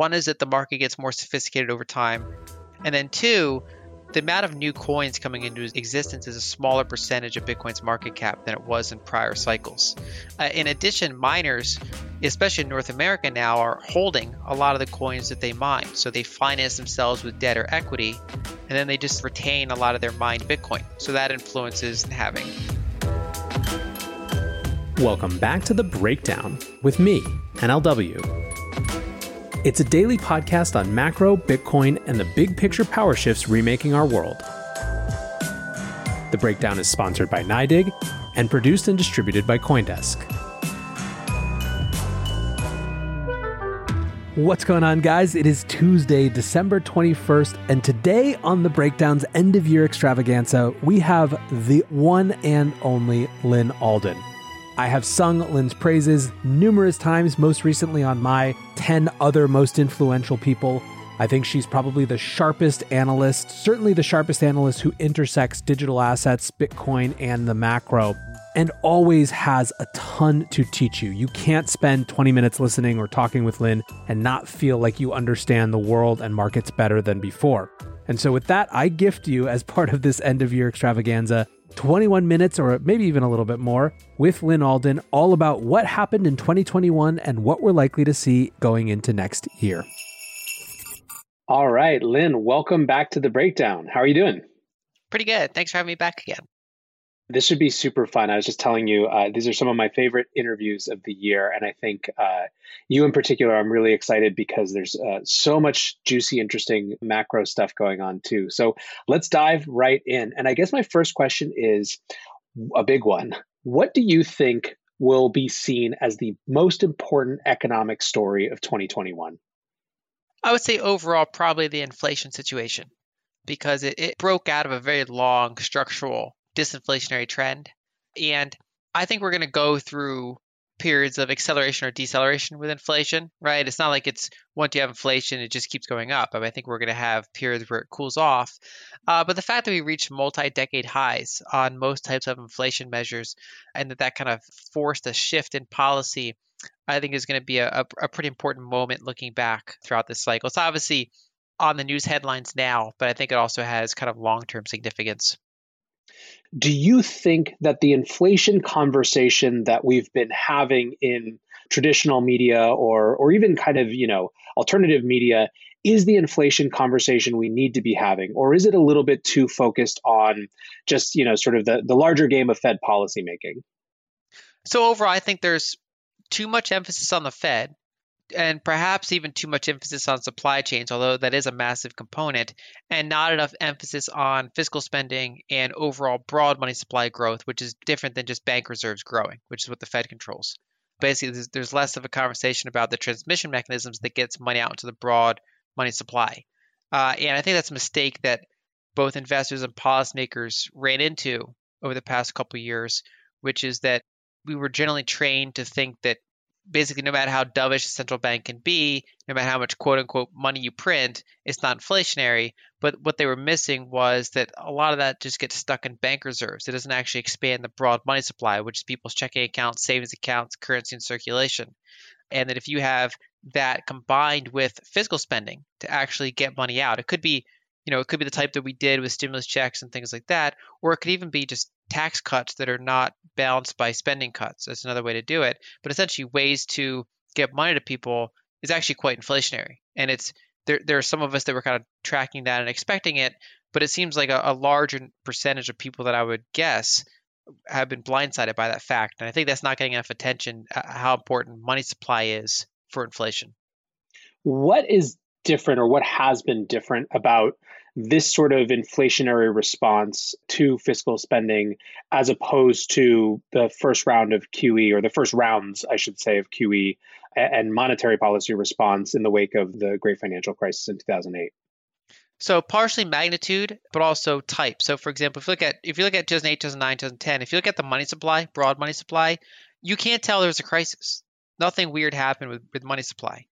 One is that the market gets more sophisticated over time. And then two, the amount of new coins coming into existence is a smaller percentage of Bitcoin's market cap than it was in prior cycles. Uh, in addition, miners, especially in North America now, are holding a lot of the coins that they mine. So they finance themselves with debt or equity, and then they just retain a lot of their mined Bitcoin. So that influences the halving. Welcome back to The Breakdown with me, NLW. It's a daily podcast on macro, Bitcoin, and the big picture power shifts remaking our world. The breakdown is sponsored by NYDIG and produced and distributed by Coindesk. What's going on, guys? It is Tuesday, December 21st, and today on the Breakdown's end of year extravaganza, we have the one and only Lyn Alden. I have sung Lyn's praises numerous times, most recently on my 10 other most influential people. I think she's probably the sharpest analyst, certainly the sharpest analyst who intersects digital assets, Bitcoin, and the macro, and always has a ton to teach you. You can't spend 20 minutes listening or talking with Lyn and not feel like you understand the world and markets better than before. And so, with that, I gift you as part of this end of year extravaganza 21 minutes or maybe even a little bit more with Lyn Alden, all about what happened in 2021 and what we're likely to see going into next year. All right, Lyn, welcome back to the breakdown. How are you doing? Pretty good. Thanks for having me back again. This should be super fun. I was just telling you, uh, these are some of my favorite interviews of the year. And I think uh, you in particular, I'm really excited because there's uh, so much juicy, interesting macro stuff going on too. So let's dive right in. And I guess my first question is a big one. What do you think will be seen as the most important economic story of 2021? I would say overall, probably the inflation situation because it, it broke out of a very long structural disinflationary trend. And I think we're going to go through periods of acceleration or deceleration with inflation, right? It's not like it's once you have inflation, it just keeps going up. I, mean, I think we're going to have periods where it cools off. Uh, but the fact that we reached multi decade highs on most types of inflation measures and that that kind of forced a shift in policy, I think is going to be a, a, a pretty important moment looking back throughout this cycle. It's obviously on the news headlines now, but I think it also has kind of long term significance. Do you think that the inflation conversation that we've been having in traditional media or or even kind of, you know, alternative media is the inflation conversation we need to be having or is it a little bit too focused on just, you know, sort of the the larger game of Fed policymaking? So overall, I think there's too much emphasis on the Fed and perhaps even too much emphasis on supply chains, although that is a massive component, and not enough emphasis on fiscal spending and overall broad money supply growth, which is different than just bank reserves growing, which is what the Fed controls. Basically, there's, less of a conversation about the transmission mechanisms that gets money out into the broad money supply. Uh, and I think that's a mistake that both investors and policymakers ran into over the past couple years, which is that we were generally trained to think that basically no matter how dovish a central bank can be, no matter how much quote unquote money you print, it's not inflationary. But what they were missing was that a lot of that just gets stuck in bank reserves. It doesn't actually expand the broad money supply, which is people's checking accounts, savings accounts, currency in circulation. And that if you have that combined with fiscal spending to actually get money out, it could be you know, it could be the type that we did with stimulus checks and things like that, or it could even be just tax cuts that are not balanced by spending cuts. That's another way to do it. But essentially, ways to get money to people is actually quite inflationary. And it's there there are some of us that were kind of tracking that and expecting it, but it seems like a, a large percentage of people that I would guess have been blindsided by that fact. And I think that's not getting enough attention uh, how important money supply is for inflation. What is different or what has been different about this sort of inflationary response to fiscal spending as opposed to the first round of QE or the first rounds, I should say, of QE and monetary policy response in the wake of the great financial crisis in 2008? So partially magnitude, but also type. So for example, if you look at if you look at 2008, 2009, 2010, if you look at the money supply, broad money supply, you can't tell there's a crisis. Nothing weird happened with, with money supply.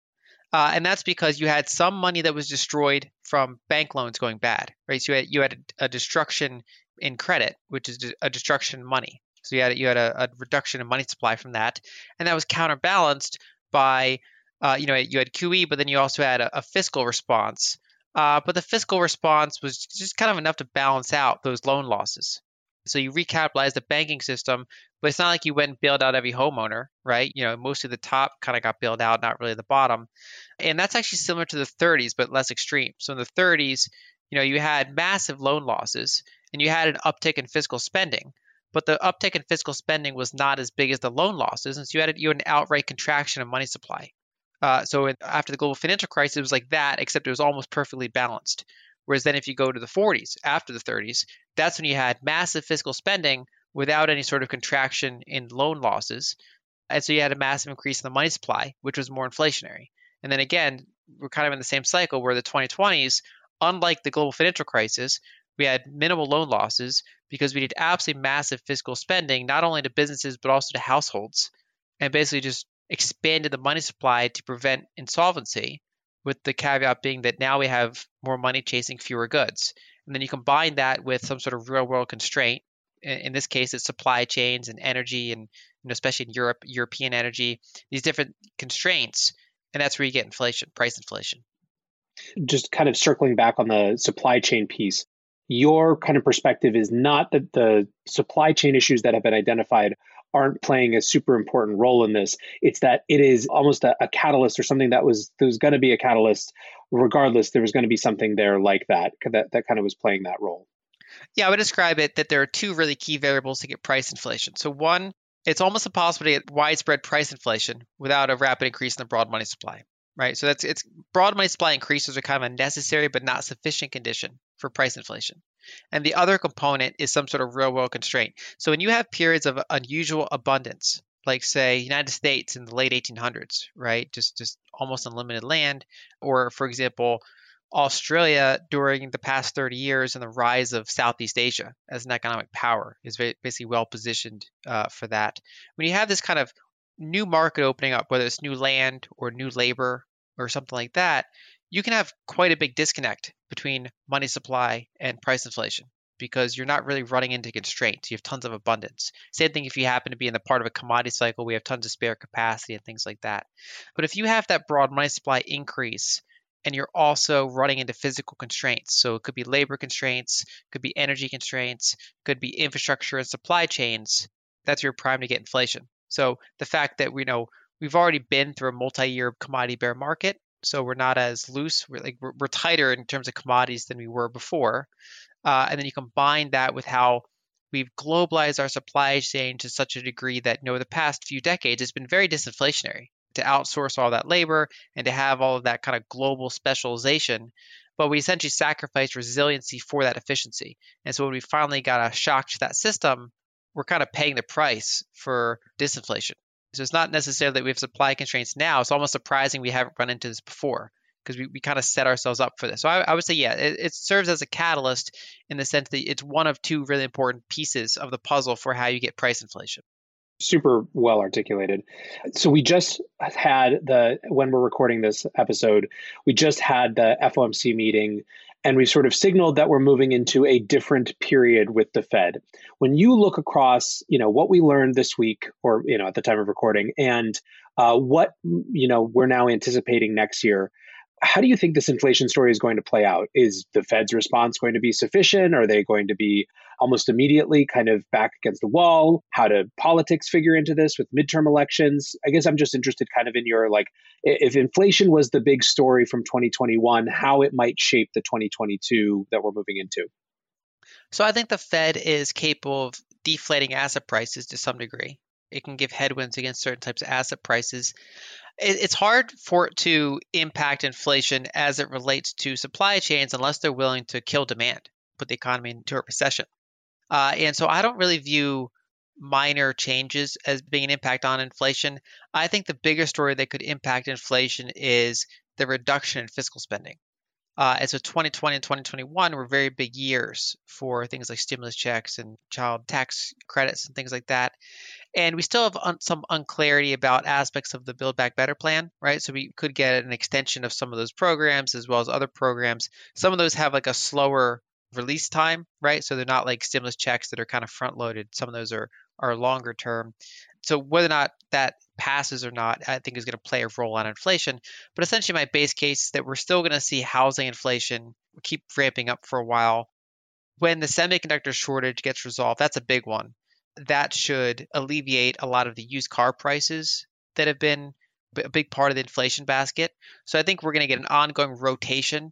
Uh, and that's because you had some money that was destroyed from bank loans going bad, right? So you had you had a, a destruction in credit, which is a destruction in money. So you had you had a, a, reduction in money supply from that, and that was counterbalanced by, uh, you know, you had QE, but then you also had a, a fiscal response. Uh, but the fiscal response was just kind of enough to balance out those loan losses. So you recapitalized the banking system, but it's not like you went and bailed out every homeowner, right? You know, most of the top kind of got bailed out, not really the bottom. And that's actually similar to the 30s, but less extreme. So in the 30s, you know, you had massive loan losses and you had an uptick in fiscal spending. But the uptick in fiscal spending was not as big as the loan losses, and so you had, you had an outright contraction of money supply. Uh, so after the global financial crisis, it was like that, except it was almost perfectly balanced. Whereas then if you go to the 40s, after the 30s, that's when you had massive fiscal spending without any sort of contraction in loan losses. And so you had a massive increase in the money supply, which was more inflationary. And then again, we're kind of in the same cycle where the 2020s, unlike the global financial crisis, we had minimal loan losses because we did absolutely massive fiscal spending, not only to businesses, but also to households, and basically just expanded the money supply to prevent insolvency with the caveat being that now we have more money chasing fewer goods. And then you combine that with some sort of real world constraint. In this case, it's supply chains and energy, and you know, especially in Europe, European energy, these different constraints. And that's where you get inflation, price inflation. Just kind of circling back on the supply chain piece, your kind of perspective is not that the supply chain issues that have been identified aren't playing a super important role in this. It's that it is almost a, a catalyst or something that was there was going to be a catalyst. Regardless, there was going to be something there like that that that kind of was playing that role. Yeah, I would describe it that there are two really key variables to get price inflation. So one, it's almost impossible to get widespread price inflation without a rapid increase in the broad money supply. Right. So that's it's broad money supply increases are kind of a necessary but not sufficient condition for price inflation. And the other component is some sort of real world constraint. So when you have periods of unusual abundance, like say United States in the late 1800s, right? Just just almost unlimited land, or for example, Australia during the past 30 years and the rise of Southeast Asia as an economic power is basically well positioned uh, for that. When you have this kind of new market opening up, whether it's new land or new labor or something like that, you can have quite a big disconnect between money supply and price inflation because you're not really running into constraints. You have tons of abundance. Same thing if you happen to be in the part of a commodity cycle, we have tons of spare capacity and things like that. But if you have that broad money supply increase and you're also running into physical constraints, so it could be labor constraints, could be energy constraints, could be infrastructure and supply chains, that's your prime to get inflation. So the fact that we know we've already been through a multi-year commodity bear market so we're not as loose. We're like we're, we're tighter in terms of commodities than we were before. Uh, and then you combine that with how we've globalized our supply chain to such a degree that you know the past few decades it's been very disinflationary to outsource all that labor and to have all of that kind of global specialization. But we essentially sacrificed resiliency for that efficiency. And so when we finally got a shock to that system, we're kind of paying the price for disinflation. So it's not necessarily that we have supply constraints now. It's almost surprising we haven't run into this before because we, we kind of set ourselves up for this. So I, I would say, yeah, it, it, serves as a catalyst in the sense that it's one of two really important pieces of the puzzle for how you get price inflation. Super well articulated. So we just had the, when we're recording this episode, we just had the FOMC meeting and we've sort of signaled that we're moving into a different period with the Fed. When you look across, you know, what we learned this week, or you know, at the time of recording, and uh, what you know we're now anticipating next year, how do you think this inflation story is going to play out? Is the Fed's response going to be sufficient? Are they going to be almost immediately kind of back against the wall? How do politics figure into this with midterm elections? I guess I'm just interested kind of in your like, if inflation was the big story from 2021, how it might shape the 2022 that we're moving into. So I think the Fed is capable of deflating asset prices to some degree. It can give headwinds against certain types of asset prices it's hard for it to impact inflation as it relates to supply chains unless they're willing to kill demand, put the economy into a recession. Uh, and so I don't really view minor changes as being an impact on inflation. I think the bigger story that could impact inflation is the reduction in fiscal spending. Uh, and so 2020 and 2021 were very big years for things like stimulus checks and child tax credits and things like that. And we still have un- some unclarity about aspects of the Build Back Better plan, right? So we could get an extension of some of those programs as well as other programs. Some of those have like a slower release time, right? So they're not like stimulus checks that are kind of front loaded. Some of those are are longer term. So whether or not that passes or not, I think is going to play a role on inflation. But essentially, my base case is that we're still going to see housing inflation keep ramping up for a while. When the semiconductor shortage gets resolved, that's a big one that should alleviate a lot of the used car prices that have been a big part of the inflation basket. So I think we're going to get an ongoing rotation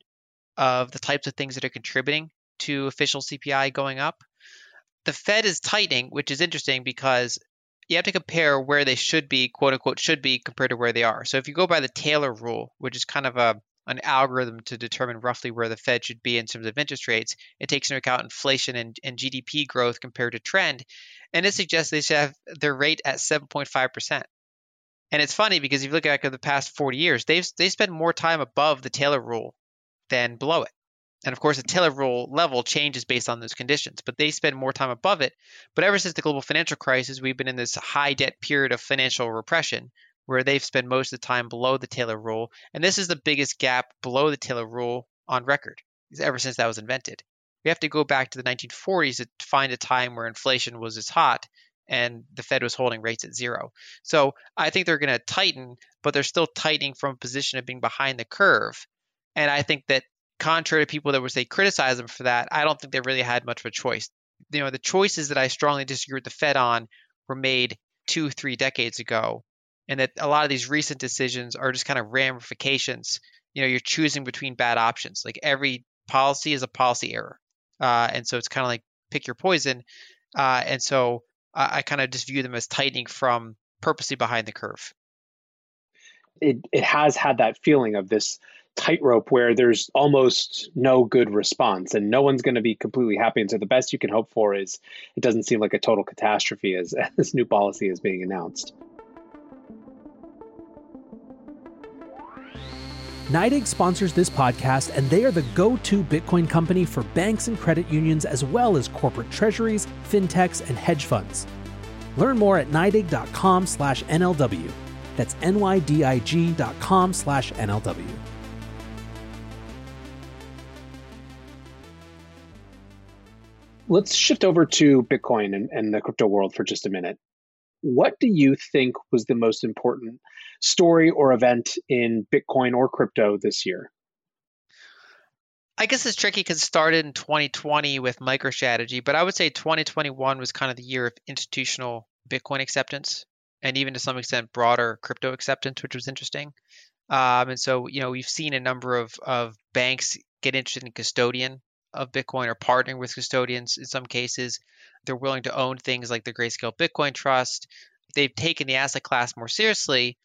of the types of things that are contributing to official CPI going up. The Fed is tightening, which is interesting because you have to compare where they should be, quote unquote, should be compared to where they are. So if you go by the Taylor rule, which is kind of a an algorithm to determine roughly where the Fed should be in terms of interest rates. It takes into account inflation and, and GDP growth compared to trend. And it suggests they should have their rate at 7.5%. And it's funny because if you look back at the past 40 years, they've they spend more time above the Taylor rule than below it. And of course, the Taylor rule level changes based on those conditions, but they spend more time above it. But ever since the global financial crisis, we've been in this high debt period of financial repression, where they've spent most of the time below the Taylor rule. And this is the biggest gap below the Taylor rule on record ever since that was invented. We have to go back to the 1940s to find a time where inflation was as hot and the Fed was holding rates at zero. So I think they're going to tighten, but they're still tightening from a position of being behind the curve. And I think that contrary to people that would say criticize them for that, I don't think they really had much of a choice. You know, the choices that I strongly disagree with the Fed on were made two, three decades ago and that a lot of these recent decisions are just kind of ramifications. You know, you're choosing between bad options. Like every policy is a policy error, uh, and so it's kind of like pick your poison. Uh, and so I, I kind of just view them as tightening from purposely behind the curve. It it has had that feeling of this tightrope where there's almost no good response and no one's going to be completely happy. And so the best you can hope for is it doesn't seem like a total catastrophe as, as this new policy is being announced. NYDIG sponsors this podcast, and they are the go to Bitcoin company for banks and credit unions, as well as corporate treasuries, fintechs, and hedge funds. Learn more at NYDIG.com slash NLW. That's NYDIG.com slash NLW. Let's shift over to Bitcoin and, and the crypto world for just a minute. What do you think was the most important story or event in Bitcoin or crypto this year? I guess it's tricky because it started in 2020 with MicroStrategy, but I would say 2021 was kind of the year of institutional Bitcoin acceptance and even to some extent broader crypto acceptance, which was interesting. Um, and so, you know, we've seen a number of, of banks get interested in custodian of Bitcoin or partnering with custodians in some cases. They're willing to own things like the Grayscale Bitcoin Trust. They've taken the asset class more seriously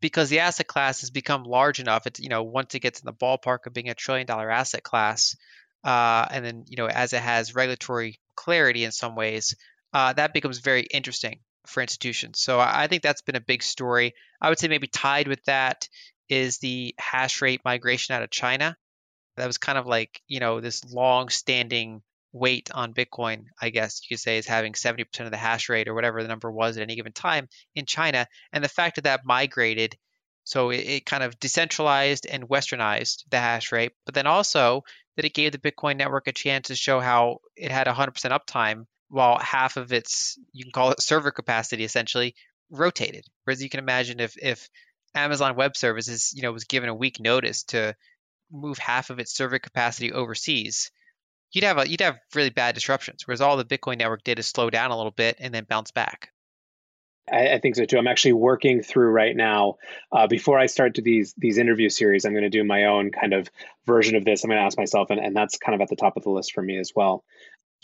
because the asset class has become large enough. It's you know once it gets in the ballpark of being a trillion dollar asset class, uh, and then you know as it has regulatory clarity in some ways, uh, that becomes very interesting for institutions. So I think that's been a big story. I would say maybe tied with that is the hash rate migration out of China. That was kind of like you know this long standing weight on Bitcoin, I guess you could say, is having 70% of the hash rate or whatever the number was at any given time in China. And the fact that that migrated, so it, it kind of decentralized and westernized the hash rate, but then also that it gave the Bitcoin network a chance to show how it had 100% uptime while half of its, you can call it server capacity essentially, rotated. Whereas you can imagine if, if Amazon Web Services, you know, was given a week notice to move half of its server capacity overseas, you'd have a, you'd have really bad disruptions. Whereas all the Bitcoin network did is slow down a little bit and then bounce back. I, I think so too. I'm actually working through right now. Uh, before I start to these these interview series, I'm going to do my own kind of version of this. I'm going to ask myself, and, and that's kind of at the top of the list for me as well.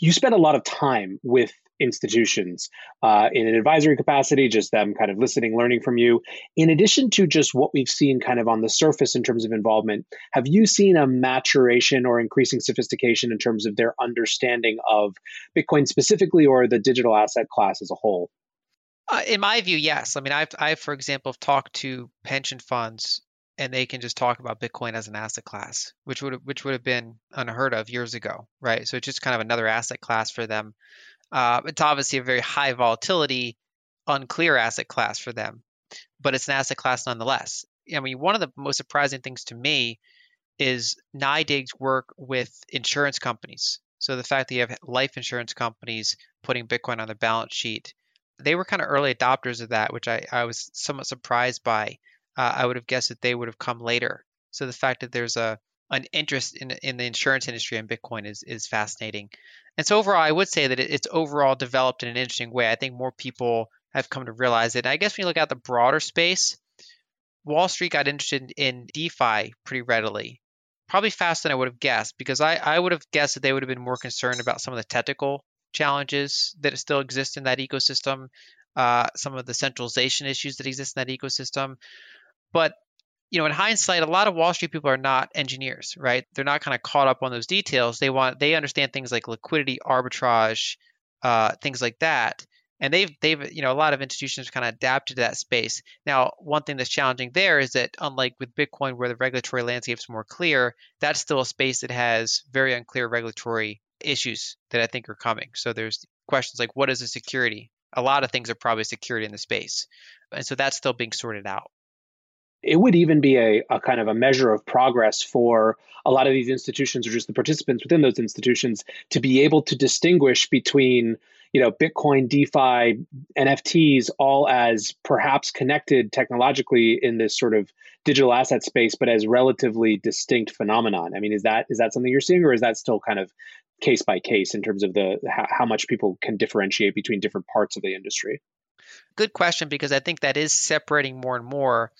You spend a lot of time with institutions uh, in an advisory capacity, just them kind of listening, learning from you. In addition to just what we've seen kind of on the surface in terms of involvement, have you seen a maturation or increasing sophistication in terms of their understanding of Bitcoin specifically or the digital asset class as a whole? Uh, in my view, yes. I mean, I've, I, for example, talked to pension funds and they can just talk about Bitcoin as an asset class, which would which would have been unheard of years ago, right? So it's just kind of another asset class for them. Uh, it's obviously a very high volatility, unclear asset class for them, but it's an asset class nonetheless. I mean, one of the most surprising things to me is NYDIG's work with insurance companies. So the fact that you have life insurance companies putting Bitcoin on their balance sheet they were kind of early adopters of that, which I, I was somewhat surprised by. Uh, I would have guessed that they would have come later. So the fact that there's a an interest in in the insurance industry and Bitcoin is is fascinating. And so overall, I would say that it, it's overall developed in an interesting way. I think more people have come to realize it. I guess when you look at the broader space, Wall Street got interested in DeFi pretty readily, probably faster than I would have guessed, because I, I would have guessed that they would have been more concerned about some of the technical challenges that still exist in that ecosystem, uh, some of the centralization issues that exist in that ecosystem. But you know, in hindsight, a lot of Wall Street people are not engineers, right? They're not kind of caught up on those details. They want they understand things like liquidity arbitrage, uh, things like that. And they've they've you know a lot of institutions kind of adapted to that space. Now, one thing that's challenging there is that unlike with Bitcoin, where the regulatory landscape is more clear, that's still a space that has very unclear regulatory issues that I think are coming. So there's questions like what is a security? A lot of things are probably security in the space. And so that's still being sorted out. It would even be a, a kind of a measure of progress for a lot of these institutions or just the participants within those institutions to be able to distinguish between you know bitcoin defi nfts all as perhaps connected technologically in this sort of digital asset space but as relatively distinct phenomenon i mean is that is that something you're seeing or is that still kind of case by case in terms of the how, how much people can differentiate between different parts of the industry? Good question because I think that is separating more and more.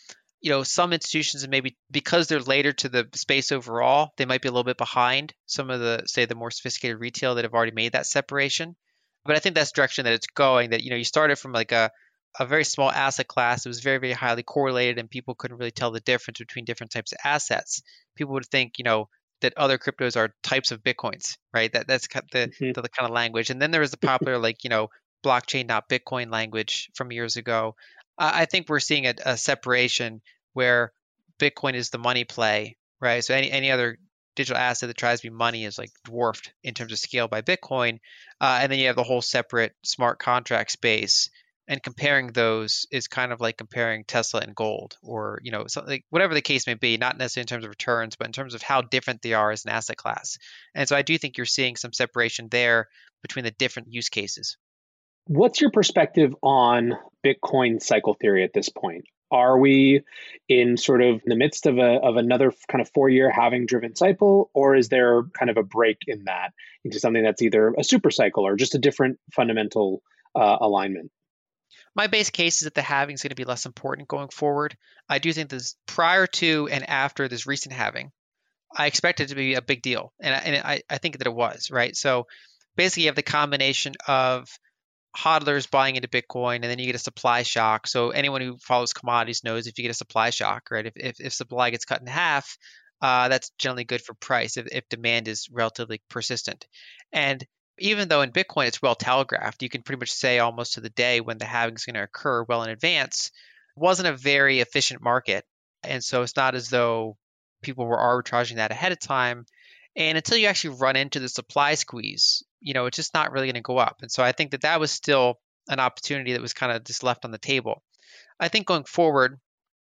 You know, some institutions and maybe because they're later to the space overall, they might be a little bit behind some of the say the more sophisticated retail that have already made that separation. But I think that's direction that it's going. That you know, you started from like a a very small asset class. It was very, very highly correlated, and people couldn't really tell the difference between different types of assets. People would think, you know, that other cryptos are types of bitcoins, right? That that's the, mm-hmm. the, the kind of language. And then there was the popular like you know blockchain not Bitcoin language from years ago. I, think we're seeing a, a, separation where Bitcoin is the money play, right? So any any other digital asset that tries to be money is like dwarfed in terms of scale by Bitcoin, uh, and then you have the whole separate smart contract space and comparing those is kind of like comparing Tesla and gold, or you know, something whatever the case may be. Not necessarily in terms of returns, but in terms of how different they are as an asset class. And so I do think you're seeing some separation there between the different use cases. What's your perspective on Bitcoin cycle theory at this point? Are we in sort of the midst of a of another kind of four year halving driven cycle, or is there kind of a break in that into something that's either a super cycle or just a different fundamental uh, alignment? my base case is that the halving is going to be less important going forward. I do think this prior to and after this recent halving, I expect it to be a big deal, and and I, I think that it was right. So basically, you have the combination of hodlers buying into Bitcoin, and then you get a supply shock. So anyone who follows commodities knows if you get a supply shock, right? If if, if supply gets cut in half, uh, that's generally good for price if, if demand is relatively persistent. And even though in Bitcoin it's well telegraphed, you can pretty much say almost to the day when the halving is going to occur well in advance, wasn't a very efficient market. And so it's not as though people were arbitraging that ahead of time. And until you actually run into the supply squeeze, you know, it's just not really going to go up. And so I think that that was still an opportunity that was kind of just left on the table. I think going forward,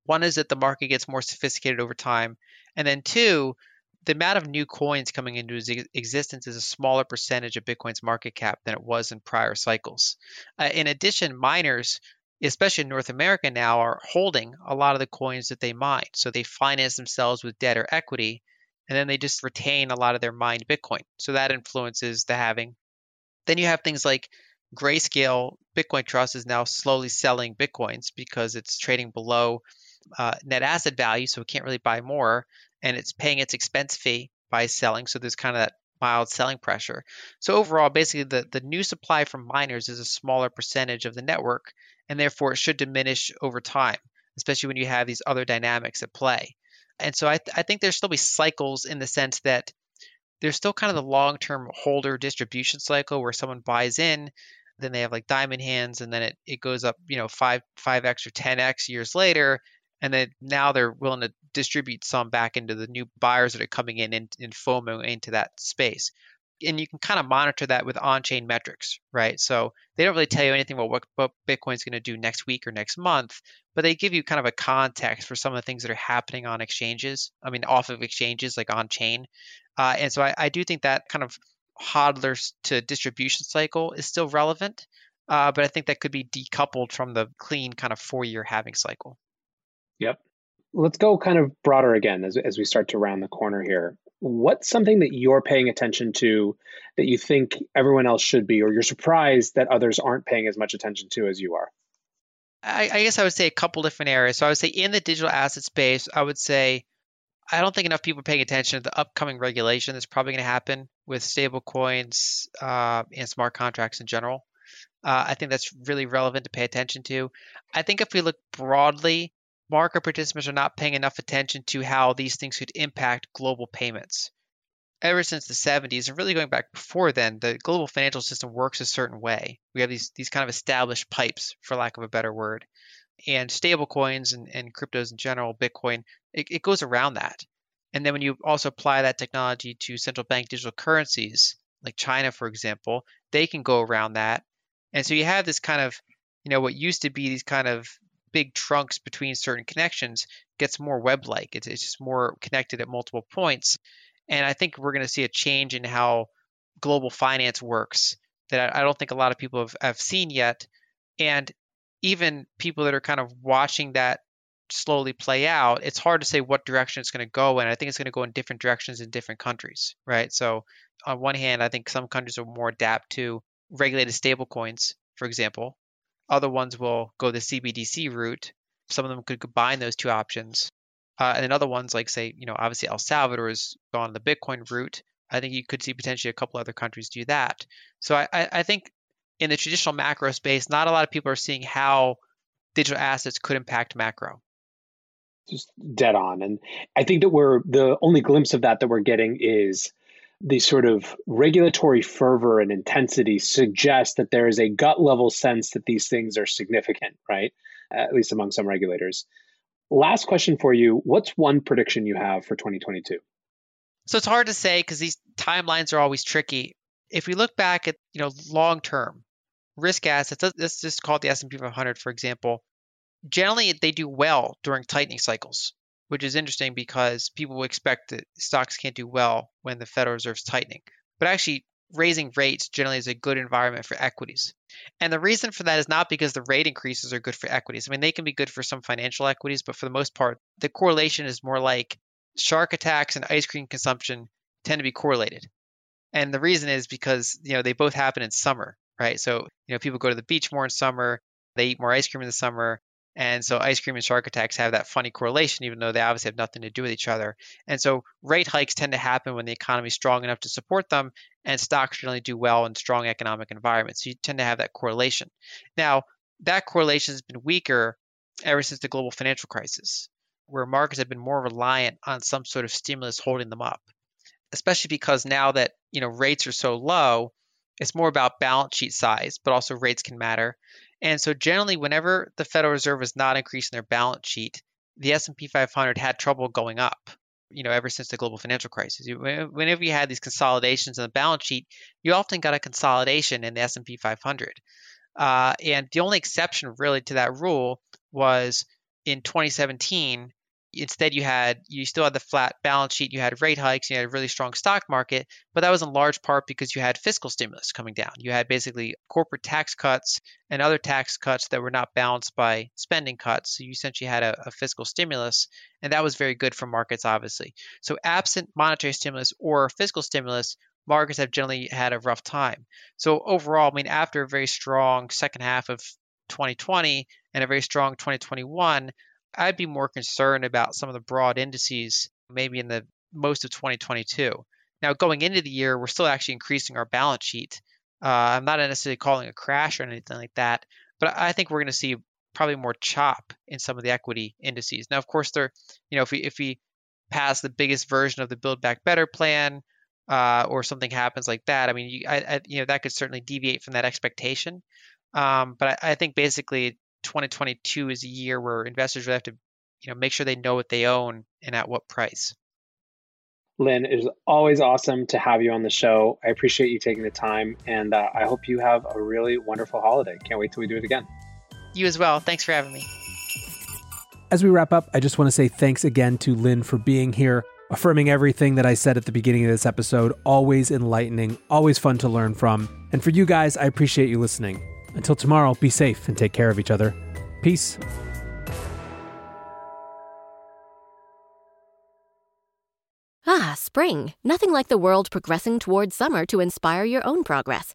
one is that the market gets more sophisticated over time. And then two, the amount of new coins coming into existence is a smaller percentage of Bitcoin's market cap than it was in prior cycles. Uh, in addition, miners especially in North America now, are holding a lot of the coins that they mine. So they finance themselves with debt or equity, and then they just retain a lot of their mined Bitcoin. So that influences the halving. Then you have things like Grayscale Bitcoin Trust is now slowly selling Bitcoins because it's trading below uh, net asset value, so it can't really buy more, and it's paying its expense fee by selling. So there's kind of that mild selling pressure. So overall, basically, the, the new supply from miners is a smaller percentage of the network, and therefore it should diminish over time, especially when you have these other dynamics at play. And so I, th- I think there's still be cycles in the sense that there's still kind of the long-term holder distribution cycle where someone buys in, then they have like diamond hands, and then it, it goes up, you know, five five x or ten x years later, and then now they're willing to distribute some back into the new buyers that are coming in and, and FOMO into that space. And you can kind of monitor that with on-chain metrics, right? So they don't really tell you anything about what, what Bitcoin's going to do next week or next month, but they give you kind of a context for some of the things that are happening on exchanges. I mean, off of exchanges like on-chain. Uh, and so I, I, do think that kind of hodlers to distribution cycle is still relevant, uh, but I think that could be decoupled from the clean kind of four-year halving cycle. Yep. Let's go kind of broader again as, as we start to round the corner here. What's something that you're paying attention to that you think everyone else should be, or you're surprised that others aren't paying as much attention to as you are? I, I guess I would say a couple different areas. So I would say in the digital asset space, I would say I don't think enough people are paying attention to the upcoming regulation that's probably going to happen with stable coins uh, and smart contracts in general. Uh, I think that's really relevant to pay attention to. I think if we look broadly market participants are not paying enough attention to how these things could impact global payments. Ever since the 70s, and really going back before then, the global financial system works a certain way. We have these, these kind of established pipes, for lack of a better word. And stablecoins and, and cryptos in general, Bitcoin, it, it goes around that. And then when you also apply that technology to central bank digital currencies, like China, for example, they can go around that. And so you have this kind of, you know, what used to be these kind of big trunks between certain connections gets more web-like. It's, it's just more connected at multiple points. And I think we're going to see a change in how global finance works that I, I don't think a lot of people have, have seen yet. And even people that are kind of watching that slowly play out, it's hard to say what direction it's going to go in. I think it's going to go in different directions in different countries, right? So on one hand, I think some countries are more adapt to regulated stablecoins, for example, other ones will go the CBDC route. Some of them could combine those two options. Uh, and then other ones, like say, you know, obviously El Salvador has gone the Bitcoin route. I think you could see potentially a couple other countries do that. So I, I think in the traditional macro space, not a lot of people are seeing how digital assets could impact macro. Just dead on. And I think that we're the only glimpse of that that we're getting is the sort of regulatory fervor and intensity suggests that there is a gut level sense that these things are significant, right? At least among some regulators. Last question for you What's one prediction you have for 2022? So it's hard to say because these timelines are always tricky. If we look back at you know long term risk assets, let's just call it the S&P 500 for example. Generally, they do well during tightening cycles which is interesting because people expect that stocks can't do well when the Federal Reserve's tightening. But actually, raising rates generally is a good environment for equities. And the reason for that is not because the rate increases are good for equities. I mean, they can be good for some financial equities, but for the most part, the correlation is more like shark attacks and ice cream consumption tend to be correlated. And the reason is because, you know, they both happen in summer, right? So, you know, people go to the beach more in summer, they eat more ice cream in the summer, and so ice cream and shark attacks have that funny correlation, even though they obviously have nothing to do with each other. And so rate hikes tend to happen when the economy is strong enough to support them, and stocks generally do well in strong economic environments. So you tend to have that correlation. Now, that correlation has been weaker ever since the global financial crisis, where markets have been more reliant on some sort of stimulus holding them up. Especially because now that you know rates are so low, it's more about balance sheet size, but also rates can matter. And so generally, whenever the Federal Reserve was not increasing their balance sheet, the S&P 500 had trouble going up. You know, ever since the global financial crisis, whenever you had these consolidations in the balance sheet, you often got a consolidation in the S&P 500. Uh, and the only exception really to that rule was in 2017 Instead, you had you still had the flat balance sheet. You had rate hikes. You had a really strong stock market, but that was in large part because you had fiscal stimulus coming down. You had basically corporate tax cuts and other tax cuts that were not balanced by spending cuts. So you essentially had a, a fiscal stimulus, and that was very good for markets, obviously. So absent monetary stimulus or fiscal stimulus, markets have generally had a rough time. So overall, I mean, after a very strong second half of 2020 and a very strong 2021, I'd be more concerned about some of the broad indices maybe in the most of 2022. Now, going into the year, we're still actually increasing our balance sheet. Uh, I'm not necessarily calling a crash or anything like that, but I think we're going to see probably more chop in some of the equity indices. Now, of course, there, you know, if we if we pass the biggest version of the Build Back Better plan, uh, or something happens like that, I mean, you, I, I, you know, that could certainly deviate from that expectation. Um, but I, I, think basically 2022 is a year where investors really have to, you know, make sure they know what they own and at what price. Lyn, it is always awesome to have you on the show. I appreciate you taking the time, and uh, I hope you have a really wonderful holiday. Can't wait till we do it again. You as well. Thanks for having me. As we wrap up, I just want to say thanks again to Lyn for being here, affirming everything that I said at the beginning of this episode. Always enlightening, always fun to learn from. And for you guys, I appreciate you listening. Until tomorrow, be safe and take care of each other. Peace. Ah, spring. Nothing like the world progressing towards summer to inspire your own progress.